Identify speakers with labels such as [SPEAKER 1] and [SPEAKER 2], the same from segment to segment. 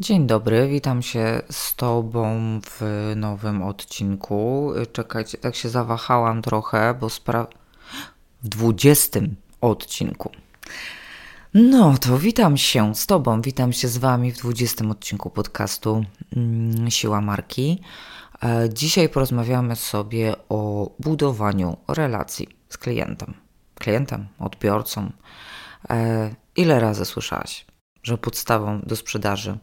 [SPEAKER 1] Dzień dobry, witam się z Tobą w nowym odcinku. Czekajcie, tak się zawahałam trochę, bo spra... w dwudziestym odcinku. No to witam się z Tobą, witam się z Wami w dwudziestym odcinku podcastu mm, Siła Marki. E, dzisiaj porozmawiamy sobie o budowaniu relacji z klientem, klientem, odbiorcą. E, ile razy słyszałaś, że podstawą do sprzedaży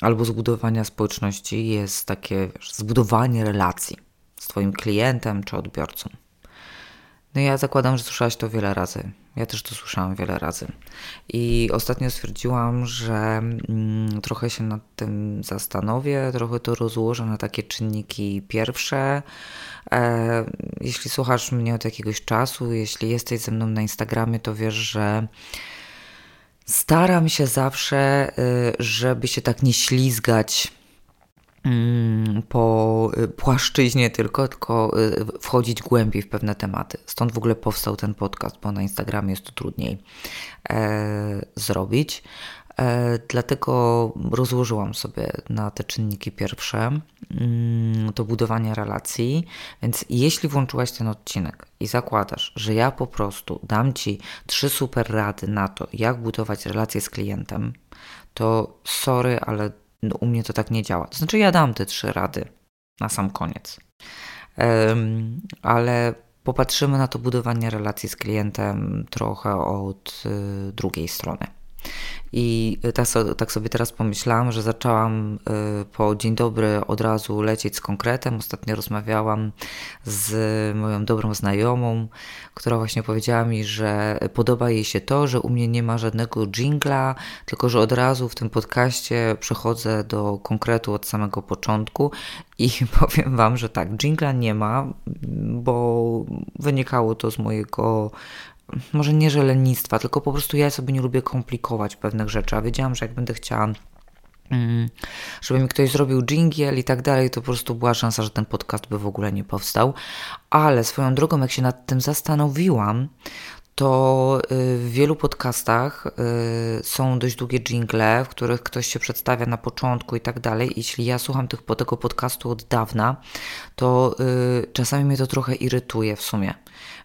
[SPEAKER 1] albo zbudowania społeczności jest takie wiesz, zbudowanie relacji z Twoim klientem czy odbiorcą. No ja zakładam, że słyszałaś to wiele razy. Ja też to słyszałam wiele razy. I ostatnio stwierdziłam, że mm, trochę się nad tym zastanowię, trochę to rozłożę na takie czynniki pierwsze. E, jeśli słuchasz mnie od jakiegoś czasu, jeśli jesteś ze mną na Instagramie, to wiesz, że Staram się zawsze, y, żeby się tak nie ślizgać mm, po y, płaszczyźnie tylko, tylko y, wchodzić głębiej w pewne tematy. Stąd w ogóle powstał ten podcast, bo na Instagramie jest to trudniej e, zrobić. E, dlatego rozłożyłam sobie na te czynniki pierwsze mm, to budowanie relacji. Więc jeśli włączyłaś ten odcinek i zakładasz, że ja po prostu dam Ci trzy super rady na to, jak budować relacje z klientem, to sorry, ale no, u mnie to tak nie działa. To znaczy, ja dam te trzy rady na sam koniec. Ale popatrzymy na to budowanie relacji z klientem trochę od y, drugiej strony. I tak, tak sobie teraz pomyślałam, że zaczęłam y, po dzień dobry od razu lecieć z konkretem. Ostatnio rozmawiałam z moją dobrą znajomą, która właśnie powiedziała mi, że podoba jej się to, że u mnie nie ma żadnego jingla, tylko że od razu w tym podcaście przechodzę do konkretu od samego początku i powiem Wam, że tak, jingla nie ma, bo wynikało to z mojego może nie że lenistwa, tylko po prostu ja sobie nie lubię komplikować pewnych rzeczy, a wiedziałam, że jak będę chciała mm, żeby mi ktoś zrobił jingle i tak dalej, to po prostu była szansa, że ten podcast by w ogóle nie powstał. Ale swoją drogą, jak się nad tym zastanowiłam, to y, w wielu podcastach y, są dość długie jingle, w których ktoś się przedstawia na początku i tak dalej. Jeśli ja słucham tych, tego podcastu od dawna, to y, czasami mnie to trochę irytuje w sumie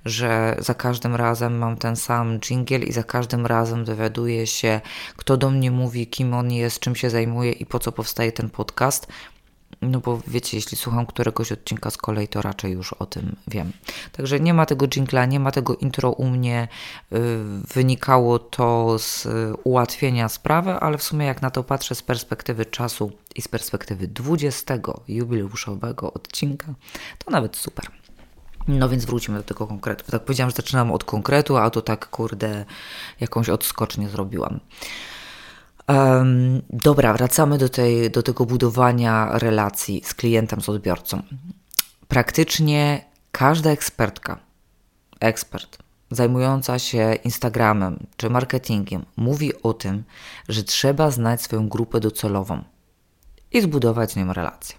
[SPEAKER 1] że za każdym razem mam ten sam jingle i za każdym razem dowiaduję się, kto do mnie mówi, kim on jest, czym się zajmuje i po co powstaje ten podcast. No bo wiecie, jeśli słucham któregoś odcinka z kolei, to raczej już o tym wiem. Także nie ma tego jingla, nie ma tego intro u mnie. Y, wynikało to z ułatwienia sprawy, ale w sumie jak na to patrzę z perspektywy czasu i z perspektywy 20 jubileuszowego odcinka, to nawet super. No więc wróćmy do tego konkretu. Tak powiedziałam, że zaczynam od konkretu, a to tak, kurde, jakąś odskocznię zrobiłam. Um, dobra, wracamy do, tej, do tego budowania relacji z klientem, z odbiorcą. Praktycznie każda ekspertka, ekspert zajmująca się Instagramem czy marketingiem mówi o tym, że trzeba znać swoją grupę docelową i zbudować z nią relację.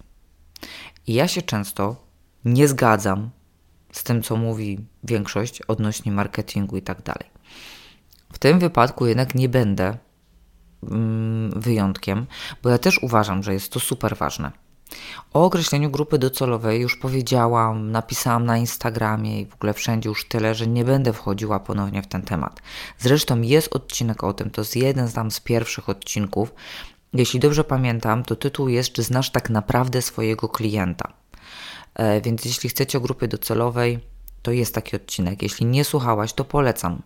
[SPEAKER 1] I ja się często nie zgadzam z tym, co mówi większość odnośnie marketingu i tak dalej. W tym wypadku jednak nie będę mm, wyjątkiem, bo ja też uważam, że jest to super ważne. O określeniu grupy docelowej już powiedziałam, napisałam na Instagramie i w ogóle wszędzie już tyle, że nie będę wchodziła ponownie w ten temat. Zresztą jest odcinek o tym, to jest jeden z tam z pierwszych odcinków. Jeśli dobrze pamiętam, to tytuł jest Czy znasz tak naprawdę swojego klienta? E, więc jeśli chcecie o grupie docelowej, to jest taki odcinek. Jeśli nie słuchałaś, to polecam.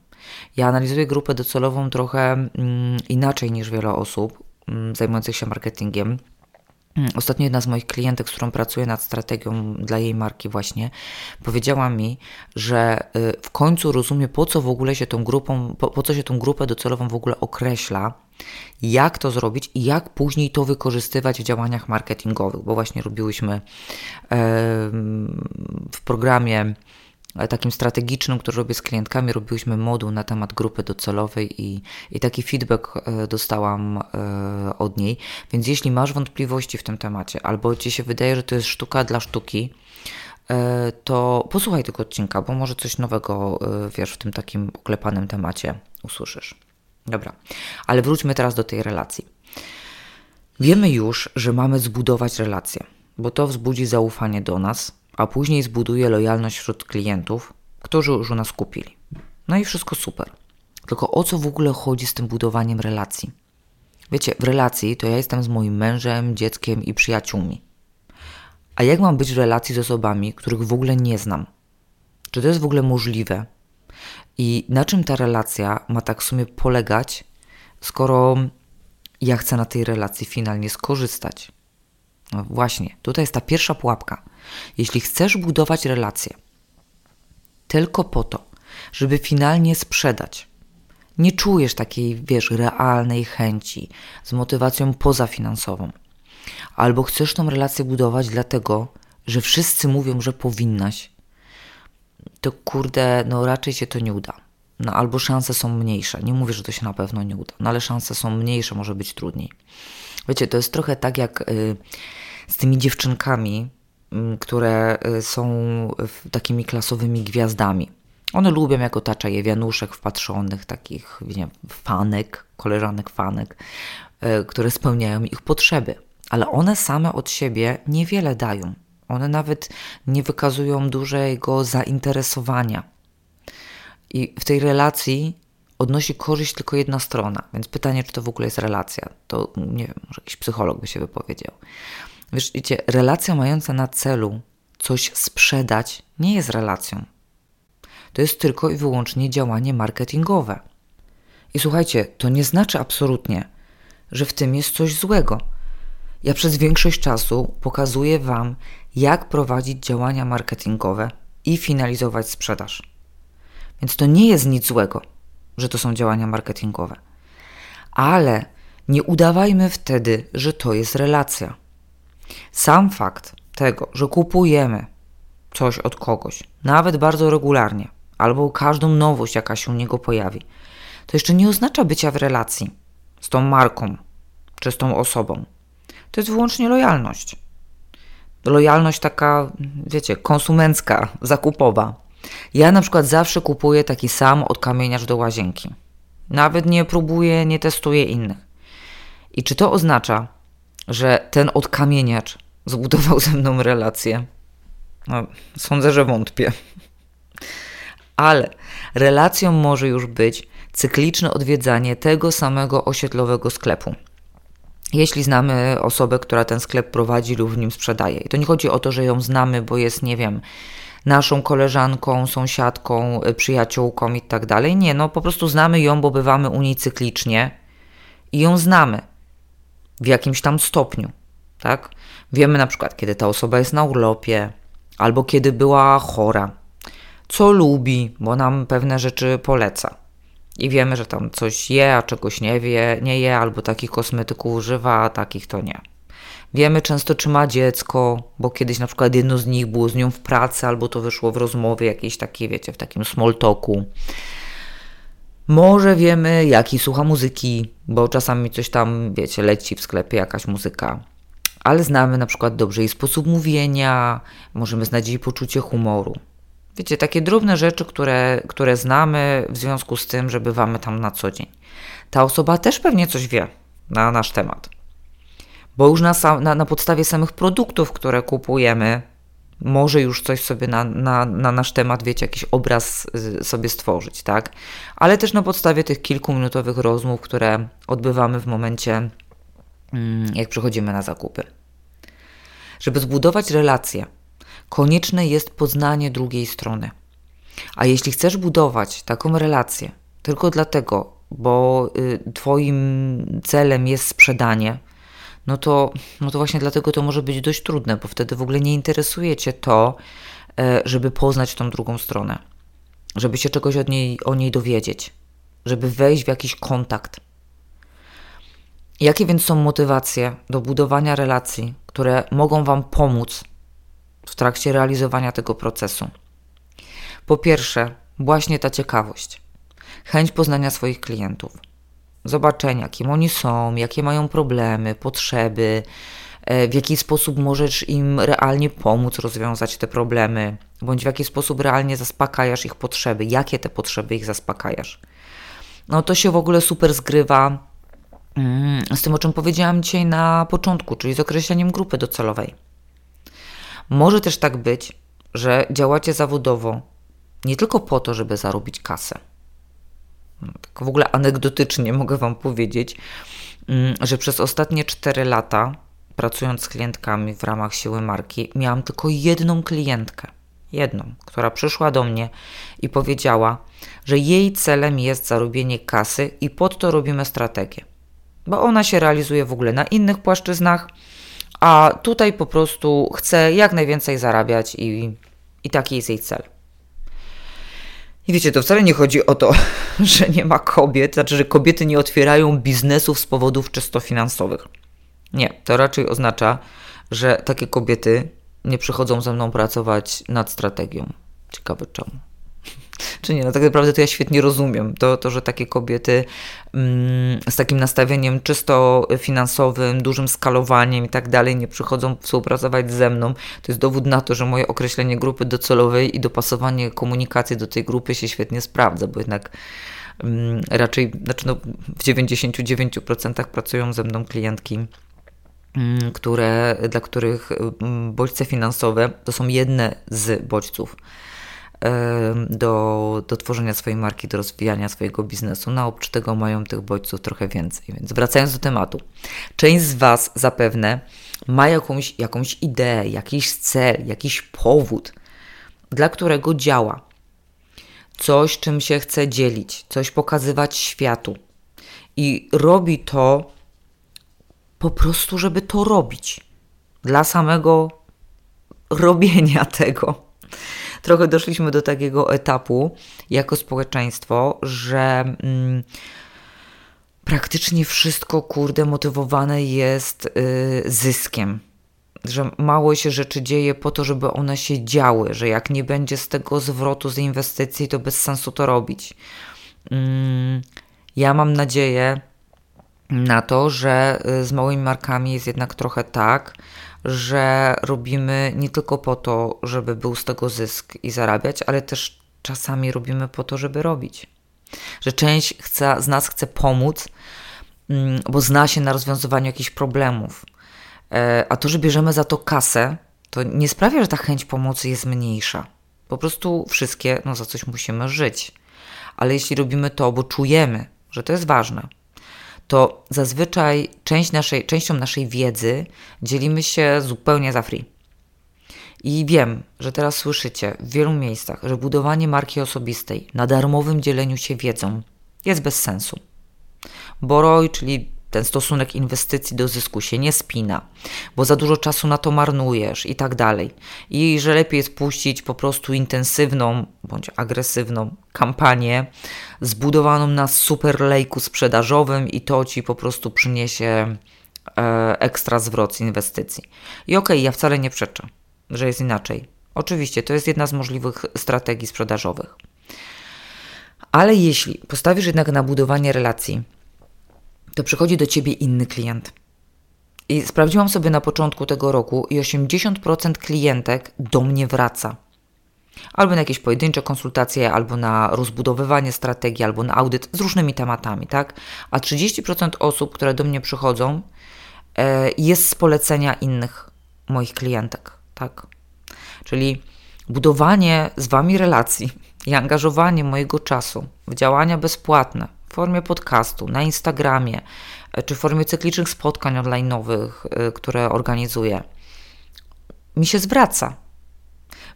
[SPEAKER 1] Ja analizuję grupę docelową trochę mm, inaczej niż wiele osób mm, zajmujących się marketingiem. Mm, ostatnio jedna z moich klientek, z którą pracuję nad strategią dla jej marki właśnie, powiedziała mi, że y, w końcu rozumie po co w ogóle się tą grupą, po, po co się tą grupę docelową w ogóle określa, jak to zrobić i jak później to wykorzystywać w działaniach marketingowych, bo właśnie robiłyśmy w programie e, takim strategicznym, który robię z klientkami, robiłyśmy moduł na temat grupy docelowej i, i taki feedback e, dostałam e, od niej. Więc jeśli masz wątpliwości w tym temacie, albo ci się wydaje, że to jest sztuka dla sztuki, to posłuchaj tego odcinka, bo może coś nowego wiesz w tym takim oklepanym temacie usłyszysz. Dobra, ale wróćmy teraz do tej relacji. Wiemy już, że mamy zbudować relacje, bo to wzbudzi zaufanie do nas, a później zbuduje lojalność wśród klientów, którzy już u nas kupili. No i wszystko super. Tylko o co w ogóle chodzi z tym budowaniem relacji? Wiecie, w relacji to ja jestem z moim mężem, dzieckiem i przyjaciółmi. A jak mam być w relacji z osobami, których w ogóle nie znam? Czy to jest w ogóle możliwe? I na czym ta relacja ma tak w sumie polegać, skoro ja chcę na tej relacji finalnie skorzystać? No właśnie, tutaj jest ta pierwsza pułapka. Jeśli chcesz budować relację tylko po to, żeby finalnie sprzedać, nie czujesz takiej, wiesz, realnej chęci z motywacją pozafinansową, albo chcesz tą relację budować dlatego, że wszyscy mówią, że powinnaś, to kurde, no raczej się to nie uda. No albo szanse są mniejsze. Nie mówię, że to się na pewno nie uda, no ale szanse są mniejsze, może być trudniej. Wiecie, to jest trochę tak jak y, z tymi dziewczynkami, y, które y, są takimi klasowymi gwiazdami. One lubią, jak otacza je wianuszek wpatrzonych, takich nie, fanek, koleżanek fanek, y, które spełniają ich potrzeby. Ale one same od siebie niewiele dają. One nawet nie wykazują dużego zainteresowania. I w tej relacji odnosi korzyść tylko jedna strona. Więc pytanie, czy to w ogóle jest relacja, to nie wiem, może jakiś psycholog by się wypowiedział. Wiesz, wiecie, relacja mająca na celu coś sprzedać nie jest relacją. To jest tylko i wyłącznie działanie marketingowe. I słuchajcie, to nie znaczy absolutnie, że w tym jest coś złego. Ja przez większość czasu pokazuję Wam, jak prowadzić działania marketingowe i finalizować sprzedaż. Więc to nie jest nic złego, że to są działania marketingowe. Ale nie udawajmy wtedy, że to jest relacja. Sam fakt tego, że kupujemy coś od kogoś, nawet bardzo regularnie, albo każdą nowość, jaka się u niego pojawi, to jeszcze nie oznacza bycia w relacji z tą marką czy z tą osobą. To jest wyłącznie lojalność lojalność taka, wiecie, konsumencka, zakupowa. Ja na przykład zawsze kupuję taki sam odkamieniacz do łazienki. Nawet nie próbuję, nie testuję innych. I czy to oznacza, że ten odkamieniacz zbudował ze mną relację? No, sądzę, że wątpię. Ale relacją może już być cykliczne odwiedzanie tego samego osiedlowego sklepu jeśli znamy osobę, która ten sklep prowadzi lub w nim sprzedaje. I to nie chodzi o to, że ją znamy, bo jest, nie wiem, naszą koleżanką, sąsiadką, y, przyjaciółką i tak dalej. Nie, no po prostu znamy ją, bo bywamy u niej cyklicznie i ją znamy w jakimś tam stopniu, tak? Wiemy na przykład, kiedy ta osoba jest na urlopie albo kiedy była chora, co lubi, bo nam pewne rzeczy poleca i wiemy, że tam coś je, a czegoś nie wie, nie je, albo takich kosmetyków używa, a takich to nie. Wiemy często, czy ma dziecko, bo kiedyś na przykład jedno z nich było z nią w pracy, albo to wyszło w rozmowie jakiejś takiej, wiecie, w takim small talku. Może wiemy, jaki słucha muzyki, bo czasami coś tam, wiecie, leci w sklepie jakaś muzyka. Ale znamy na przykład dobrze jej sposób mówienia, możemy znać jej poczucie humoru. Wiecie, takie drobne rzeczy, które, które znamy w związku z tym, że bywamy tam na co dzień. Ta osoba też pewnie coś wie na nasz temat. Bo już na, sam, na, na podstawie samych produktów, które kupujemy, może już coś sobie na, na, na nasz temat, wiecie, jakiś obraz y, sobie stworzyć, tak? Ale też na podstawie tych kilkuminutowych rozmów, które odbywamy w momencie, mm, jak przychodzimy na zakupy. Żeby zbudować relacje, konieczne jest poznanie drugiej strony. A jeśli chcesz budować taką relację tylko dlatego, bo y, Twoim celem jest sprzedanie, no to, no to właśnie dlatego to może być dość trudne, bo wtedy w ogóle nie interesuje Cię to, e, żeby poznać tą drugą stronę, żeby się czegoś od niej, o niej dowiedzieć, żeby wejść w jakiś kontakt. Jakie więc są motywacje do budowania relacji, które mogą Wam pomóc w trakcie realizowania tego procesu. Po pierwsze, właśnie ta ciekawość, chęć poznania swoich klientów, zobaczenia, kim oni są, jakie mają problemy, potrzeby, e, w jaki sposób możesz im realnie pomóc rozwiązać te problemy, bądź w jaki sposób realnie zaspokajasz ich potrzeby, jakie te potrzeby ich zaspokajasz. No to się w ogóle super zgrywa mm, z tym, o czym powiedziałam dzisiaj na początku, czyli z określeniem grupy docelowej. Może też tak być, że działacie zawodowo nie tylko po to, żeby zarobić kasę. No, tak w ogóle anegdotycznie mogę Wam powiedzieć, mm, że przez ostatnie 4 lata, pracując z klientkami w ramach siły marki, miałam tylko jedną klientkę. Jedną, która przyszła do mnie i powiedziała, że jej celem jest zarobienie kasy i pod to robimy strategię. Bo ona się realizuje w ogóle na innych płaszczyznach, a tutaj po prostu chce jak najwięcej zarabiać i, i taki jest jej cel. I wiecie, to wcale nie chodzi o to, że nie ma kobiet, znaczy, że kobiety nie otwierają biznesów z powodów czysto finansowych. Nie, to raczej oznacza, że takie kobiety nie przychodzą ze mną pracować nad strategią. Ciekawe czemu. Czy nie? No tak naprawdę to ja świetnie rozumiem. To, to że takie kobiety mm, z takim nastawieniem czysto finansowym, dużym skalowaniem i tak dalej nie przychodzą współpracować ze mną, to jest dowód na to, że moje określenie grupy docelowej i dopasowanie komunikacji do tej grupy się świetnie sprawdza, bo jednak mm, raczej, znaczy no, w 99% pracują ze mną klientki mm, które, dla których mm, bodźce finansowe to są jedne z bodźców do, do tworzenia swojej marki, do rozwijania swojego biznesu. No, oprócz tego mają tych bodźców trochę więcej. Więc wracając do tematu. Część z Was zapewne ma jakąś, jakąś ideę, jakiś cel, jakiś powód, dla którego działa. Coś, czym się chce dzielić, coś pokazywać światu. I robi to po prostu, żeby to robić. Dla samego robienia tego trochę doszliśmy do takiego etapu jako społeczeństwo, że mm, praktycznie wszystko, kurde, motywowane jest y, zyskiem. Że mało się rzeczy dzieje po to, żeby one się działy, że jak nie będzie z tego zwrotu z inwestycji, to bez sensu to robić. Mm, ja mam nadzieję na to, że y, z małymi markami jest jednak trochę tak, że robimy nie tylko po to, żeby był z tego zysk i zarabiać, ale też czasami robimy po to, żeby robić. Że część chce, z nas chce pomóc, mm, bo zna się na rozwiązywaniu jakichś problemów. E, a to, że bierzemy za to kasę, to nie sprawia, że ta chęć pomocy jest mniejsza. Po prostu wszystkie no, za coś musimy żyć. Ale jeśli robimy to, bo czujemy, że to jest ważne, to zazwyczaj część naszej, częścią naszej wiedzy dzielimy się zupełnie za free. I wiem, że teraz słyszycie w wielu miejscach, że budowanie marki osobistej na darmowym dzieleniu się wiedzą jest bez sensu. Boroj, czyli ten stosunek inwestycji do zysku się nie spina, bo za dużo czasu na to marnujesz i tak dalej. I że lepiej jest puścić po prostu intensywną bądź agresywną kampanię zbudowaną na super lejku sprzedażowym i to ci po prostu przyniesie e, ekstra zwrot z inwestycji. I okej, okay, ja wcale nie przeczę, że jest inaczej. Oczywiście, to jest jedna z możliwych strategii sprzedażowych. Ale jeśli postawisz jednak na budowanie relacji, to przychodzi do ciebie inny klient. I sprawdziłam sobie na początku tego roku i 80% klientek do mnie wraca. Albo na jakieś pojedyncze konsultacje, albo na rozbudowywanie strategii, albo na audyt z różnymi tematami, tak? A 30% osób, które do mnie przychodzą, e, jest z polecenia innych moich klientek, tak? Czyli budowanie z Wami relacji i angażowanie mojego czasu w działania bezpłatne, w formie podcastu, na Instagramie, e, czy w formie cyklicznych spotkań online'owych, e, które organizuję, mi się zwraca.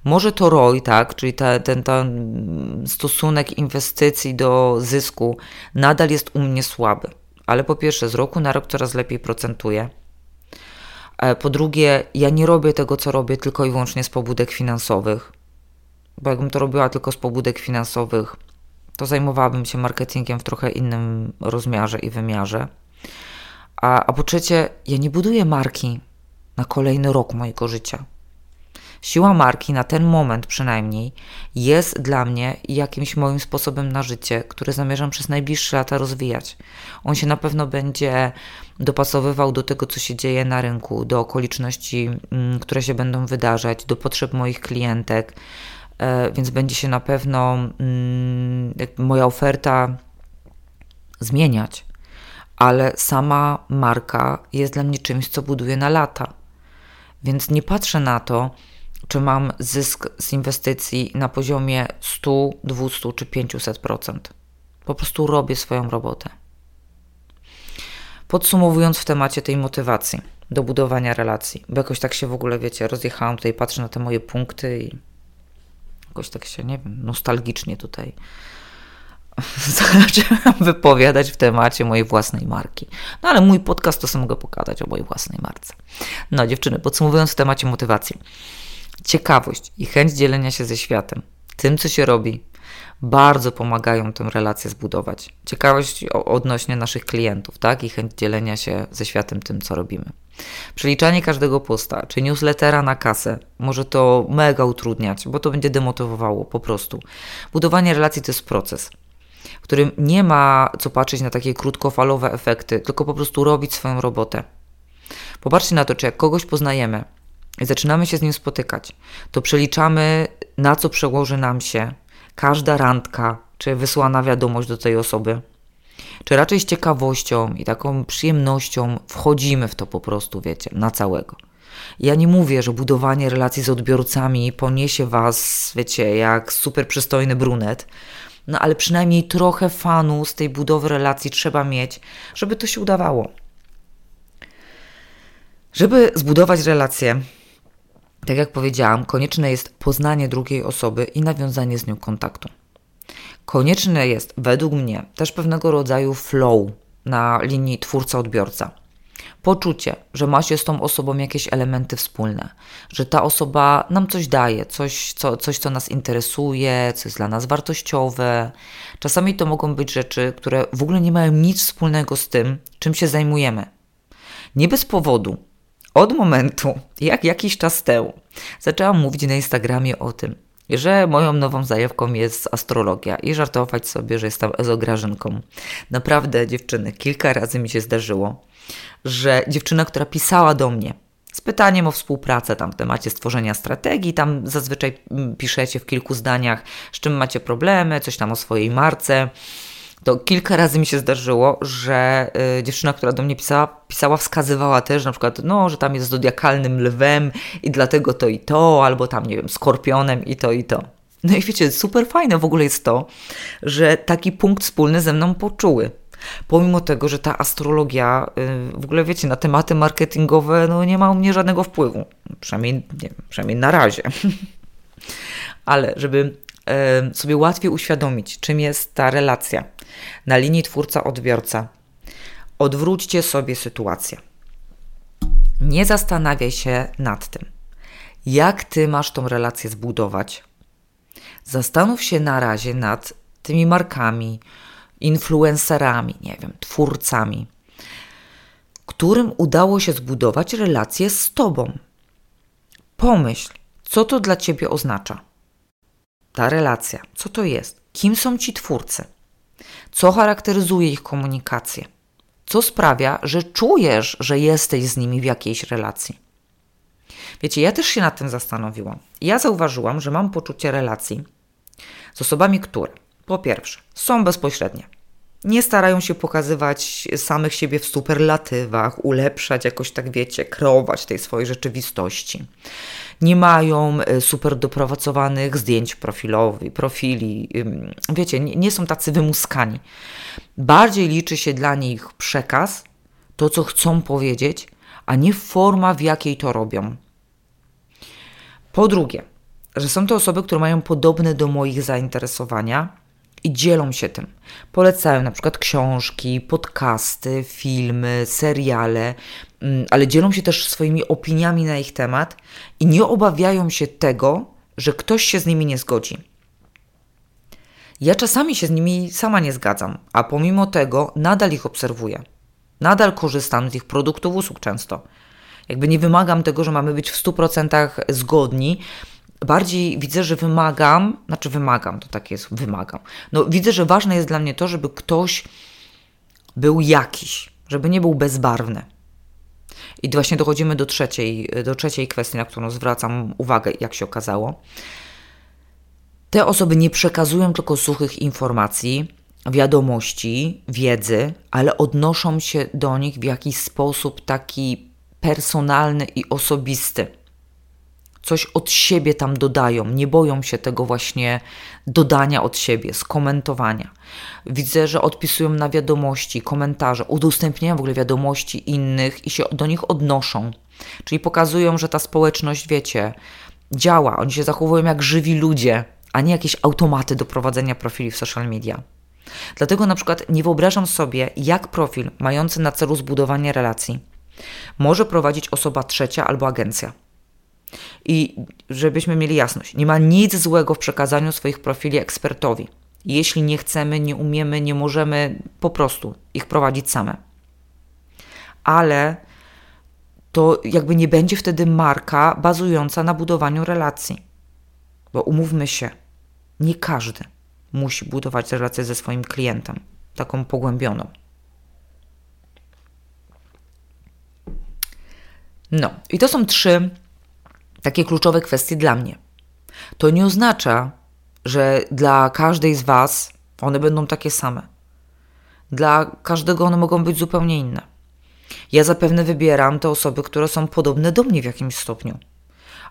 [SPEAKER 1] Może to ROI, tak, czyli ta, ten, ten stosunek inwestycji do zysku nadal jest u mnie słaby, ale po pierwsze z roku na rok coraz lepiej procentuje. E, po drugie, ja nie robię tego, co robię tylko i wyłącznie z pobudek finansowych, bo jakbym to robiła tylko z pobudek finansowych, to zajmowałabym się marketingiem w trochę innym rozmiarze i wymiarze. A, a po trzecie, ja nie buduję marki na kolejny rok mojego życia. Siła marki na ten moment przynajmniej jest dla mnie jakimś moim sposobem na życie, który zamierzam przez najbliższe lata rozwijać. On się na pewno będzie dopasowywał do tego, co się dzieje na rynku, do okoliczności, mm, które się będą wydarzać, do potrzeb moich klientek, więc będzie się na pewno mm, moja oferta zmieniać. ale sama marka jest dla mnie czymś, co buduję na lata. Więc nie patrzę na to, czy mam zysk z inwestycji na poziomie 100, 200 czy 500%. Po prostu robię swoją robotę. Podsumowując w temacie tej motywacji do budowania relacji, bo jakoś tak się w ogóle, wiecie, rozjechałam tutaj, patrzę na te moje punkty i jakoś tak się, nie wiem, nostalgicznie tutaj zaczęłam wypowiadać w temacie mojej własnej marki. No ale mój podcast to sobie mogę pokazać o mojej własnej marce. No dziewczyny, podsumowując w temacie motywacji. Ciekawość i chęć dzielenia się ze światem, tym co się robi, bardzo pomagają tę relację zbudować. Ciekawość odnośnie naszych klientów, tak? I chęć dzielenia się ze światem tym, co robimy. Przeliczanie każdego posta czy newslettera na kasę może to mega utrudniać, bo to będzie demotywowało po prostu. Budowanie relacji to jest proces, w którym nie ma co patrzeć na takie krótkofalowe efekty, tylko po prostu robić swoją robotę. Popatrzcie na to, czy jak kogoś poznajemy i zaczynamy się z nim spotykać, to przeliczamy, na co przełoży nam się każda randka, czy wysłana wiadomość do tej osoby, czy raczej z ciekawością i taką przyjemnością wchodzimy w to po prostu, wiecie, na całego. Ja nie mówię, że budowanie relacji z odbiorcami poniesie was, wiecie, jak super przystojny brunet, no ale przynajmniej trochę fanu z tej budowy relacji trzeba mieć, żeby to się udawało. Żeby zbudować relację, tak jak powiedziałam, konieczne jest poznanie drugiej osoby i nawiązanie z nią kontaktu. Konieczne jest, według mnie, też pewnego rodzaju flow na linii twórca-odbiorca. Poczucie, że ma się z tą osobą jakieś elementy wspólne, że ta osoba nam coś daje, coś co, coś, co nas interesuje, co jest dla nas wartościowe. Czasami to mogą być rzeczy, które w ogóle nie mają nic wspólnego z tym, czym się zajmujemy. Nie bez powodu od momentu, jak jakiś czas temu zaczęłam mówić na Instagramie o tym, że moją nową zajawką jest astrologia i żartować sobie, że jestem ezograżynką. Naprawdę, dziewczyny, kilka razy mi się zdarzyło, że dziewczyna, która pisała do mnie z pytaniem o współpracę tam w temacie stworzenia strategii, tam zazwyczaj mm, piszecie w kilku zdaniach, z czym macie problemy, coś tam o swojej marce, to kilka razy mi się zdarzyło, że y, dziewczyna, która do mnie pisała, pisała, wskazywała też na przykład, no, że tam jest zodiakalnym lwem i dlatego to i to, albo tam, nie wiem, skorpionem i to i to. No i wiecie, super fajne w ogóle jest to, że taki punkt wspólny ze mną poczuły. Pomimo tego, że ta astrologia, y, w ogóle wiecie, na tematy marketingowe, no nie ma u mnie żadnego wpływu. Przynajmniej, nie przynajmniej na razie. Ale żeby sobie łatwiej uświadomić, czym jest ta relacja na linii twórca-odbiorca. Odwróćcie sobie sytuację. Nie zastanawiaj się nad tym, jak ty masz tą relację zbudować. Zastanów się na razie nad tymi markami, influencerami, nie wiem, twórcami, którym udało się zbudować relację z tobą. Pomyśl, co to dla ciebie oznacza. Ta relacja, co to jest? Kim są ci twórcy? Co charakteryzuje ich komunikację? Co sprawia, że czujesz, że jesteś z nimi w jakiejś relacji? Wiecie, ja też się nad tym zastanowiłam. Ja zauważyłam, że mam poczucie relacji z osobami, które po pierwsze są bezpośrednie, nie starają się pokazywać samych siebie w superlatywach, ulepszać jakoś tak, wiecie, kreować tej swojej rzeczywistości. Nie mają e, super dopracowanych zdjęć profilowych, profili. Wiecie, nie są tacy wymuskani. Bardziej liczy się dla nich przekaz, to co chcą powiedzieć, a nie forma, w jakiej to robią. Po drugie, że są to osoby, które mają podobne do moich zainteresowania i dzielą się tym. Polecają na przykład książki, podcasty, filmy, seriale, mm, ale dzielą się też swoimi opiniami na ich temat i nie obawiają się tego, że ktoś się z nimi nie zgodzi. Ja czasami się z nimi sama nie zgadzam, a pomimo tego nadal ich obserwuję. Nadal korzystam z ich produktów, usług często. Jakby nie wymagam tego, że mamy być w 100% zgodni, bardziej widzę, że wymagam, znaczy wymagam, to tak jest, wymagam. No widzę, że ważne jest dla mnie to, żeby ktoś był jakiś, żeby nie był bezbarwny. I właśnie dochodzimy do trzeciej, do trzeciej kwestii, na którą zwracam uwagę, jak się okazało. Te osoby nie przekazują tylko suchych informacji, wiadomości, wiedzy, ale odnoszą się do nich w jakiś sposób taki personalny i osobisty. Coś od siebie tam dodają, nie boją się tego właśnie dodania od siebie, skomentowania. Widzę, że odpisują na wiadomości, komentarze, udostępniają w ogóle wiadomości innych i się do nich odnoszą. Czyli pokazują, że ta społeczność, wiecie, działa, oni się zachowują jak żywi ludzie, a nie jakieś automaty do prowadzenia profili w social media. Dlatego na przykład nie wyobrażam sobie, jak profil mający na celu zbudowanie relacji może prowadzić osoba trzecia albo agencja. I żebyśmy mieli jasność, nie ma nic złego w przekazaniu swoich profili ekspertowi. Jeśli nie chcemy, nie umiemy, nie możemy po prostu ich prowadzić same. Ale to jakby nie będzie wtedy marka bazująca na budowaniu relacji. Bo umówmy się, nie każdy musi budować relację ze swoim klientem, taką pogłębioną. No, i to są trzy takie kluczowe kwestie dla mnie. To nie oznacza, że dla każdej z Was one będą takie same. Dla każdego one mogą być zupełnie inne. Ja zapewne wybieram te osoby, które są podobne do mnie w jakimś stopniu.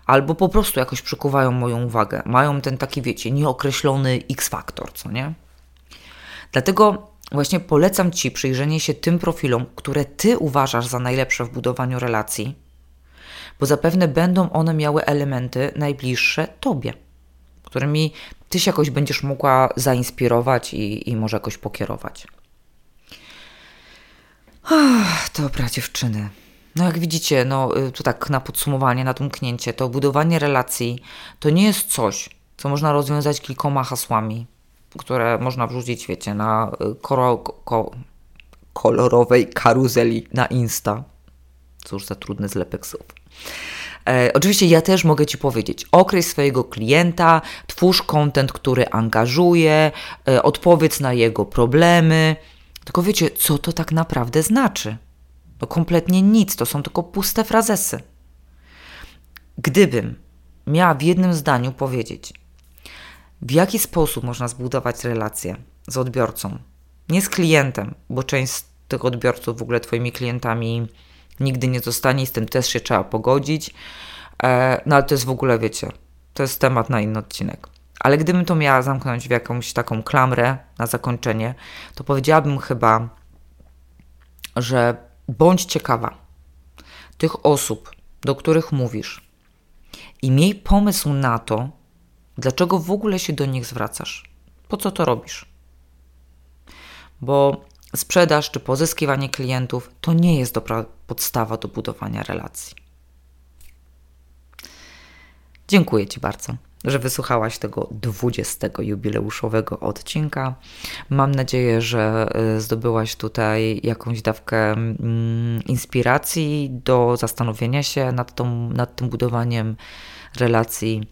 [SPEAKER 1] Albo po prostu jakoś przykuwają moją uwagę. Mają ten taki, wiecie, nieokreślony X-faktor, co nie? Dlatego właśnie polecam Ci przyjrzenie się tym profilom, które Ty uważasz za najlepsze w budowaniu relacji, bo zapewne będą one miały elementy najbliższe Tobie, którymi Ty się jakoś będziesz mogła zainspirować i, i może jakoś pokierować. Ach, dobra, dziewczyny. No jak widzicie, no y, to tak na podsumowanie, na domknięcie, to budowanie relacji to nie jest coś, co można rozwiązać kilkoma hasłami, które można wrzucić, wiecie, na y, koro, ko, kolorowej karuzeli na Insta. Cóż za trudny zlepek słów. E, oczywiście ja też mogę Ci powiedzieć, określ swojego klienta, twórz kontent, który angażuje, e, odpowiedz na jego problemy. Tylko wiecie, co to tak naprawdę znaczy? No kompletnie nic, to są tylko puste frazesy. Gdybym miała w jednym zdaniu powiedzieć, w jaki sposób można zbudować relację z odbiorcą, nie z klientem, bo część z tych odbiorców w ogóle Twoimi klientami nigdy nie zostanie, z tym też się trzeba pogodzić. E, no ale to jest w ogóle, wiecie, to jest temat na inny odcinek. Ale gdybym to miała zamknąć w jakąś taką klamrę na zakończenie, to powiedziałabym chyba, że bądź ciekawa tych osób, do których mówisz i miej pomysł na to, dlaczego w ogóle się do nich zwracasz. Po co to robisz? Bo sprzedaż czy pozyskiwanie klientów to nie jest dobra podstawa do budowania relacji. Dziękuję Ci bardzo, że wysłuchałaś tego 20. jubileuszowego odcinka. Mam nadzieję, że y, zdobyłaś tutaj jakąś dawkę mm, inspiracji do zastanowienia się nad, tą, nad tym budowaniem relacji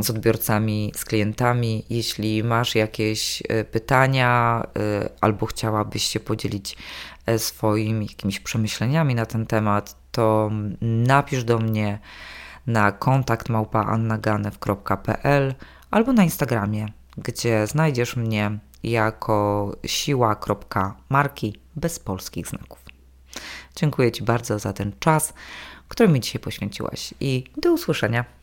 [SPEAKER 1] z odbiorcami, z klientami. Jeśli masz jakieś y, pytania y, albo chciałabyś się podzielić swoimi jakimiś przemyśleniami na ten temat, to napisz do mnie na kontakt małpaannaganew.pl albo na Instagramie, gdzie znajdziesz mnie jako siła.marki bez polskich znaków. Dziękuję Ci bardzo za ten czas, który mi dzisiaj poświęciłaś i do usłyszenia.